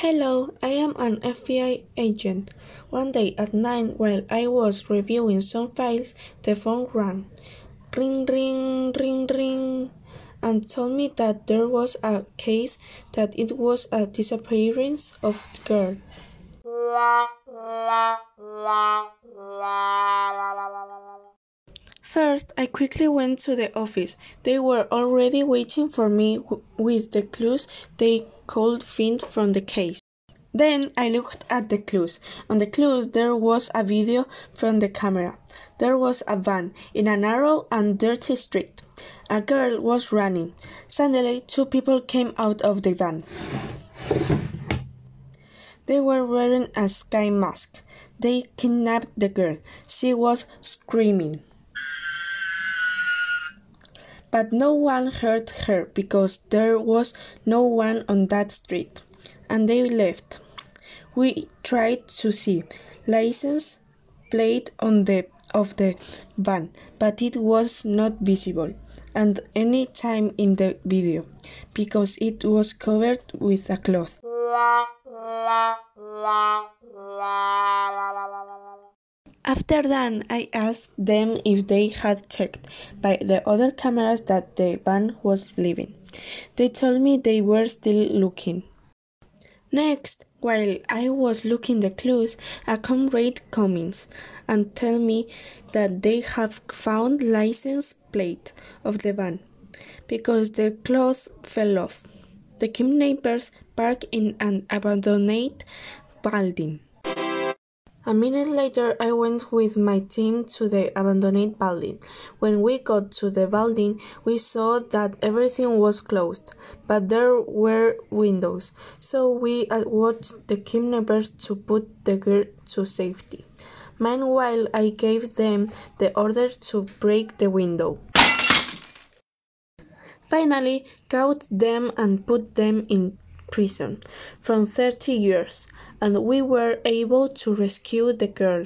Hello, I am an FBI agent. One day at night, while I was reviewing some files, the phone rang. Ring, ring, ring, ring, and told me that there was a case, that it was a disappearance of the girl. First, I quickly went to the office. They were already waiting for me with the clues they could find from the case. Then I looked at the clues. On the clues, there was a video from the camera. There was a van in a narrow and dirty street. A girl was running. Suddenly, two people came out of the van. They were wearing a sky mask. They kidnapped the girl. She was screaming. But no one heard her because there was no one on that street. And they left. We tried to see license plate on the of the van, but it was not visible and any time in the video because it was covered with a cloth. After that, I asked them if they had checked by the other cameras that the van was leaving. They told me they were still looking. Next, while I was looking the clues, a comrade comes and tell me that they have found license plate of the van because the cloth fell off. The kidnappers parked in an abandoned building. A minute later, I went with my team to the abandoned building. When we got to the building, we saw that everything was closed, but there were windows. So we uh, watched the kidnappers to put the girl to safety. Meanwhile, I gave them the order to break the window. Finally, caught them and put them in prison from 30 years and we were able to rescue the girl.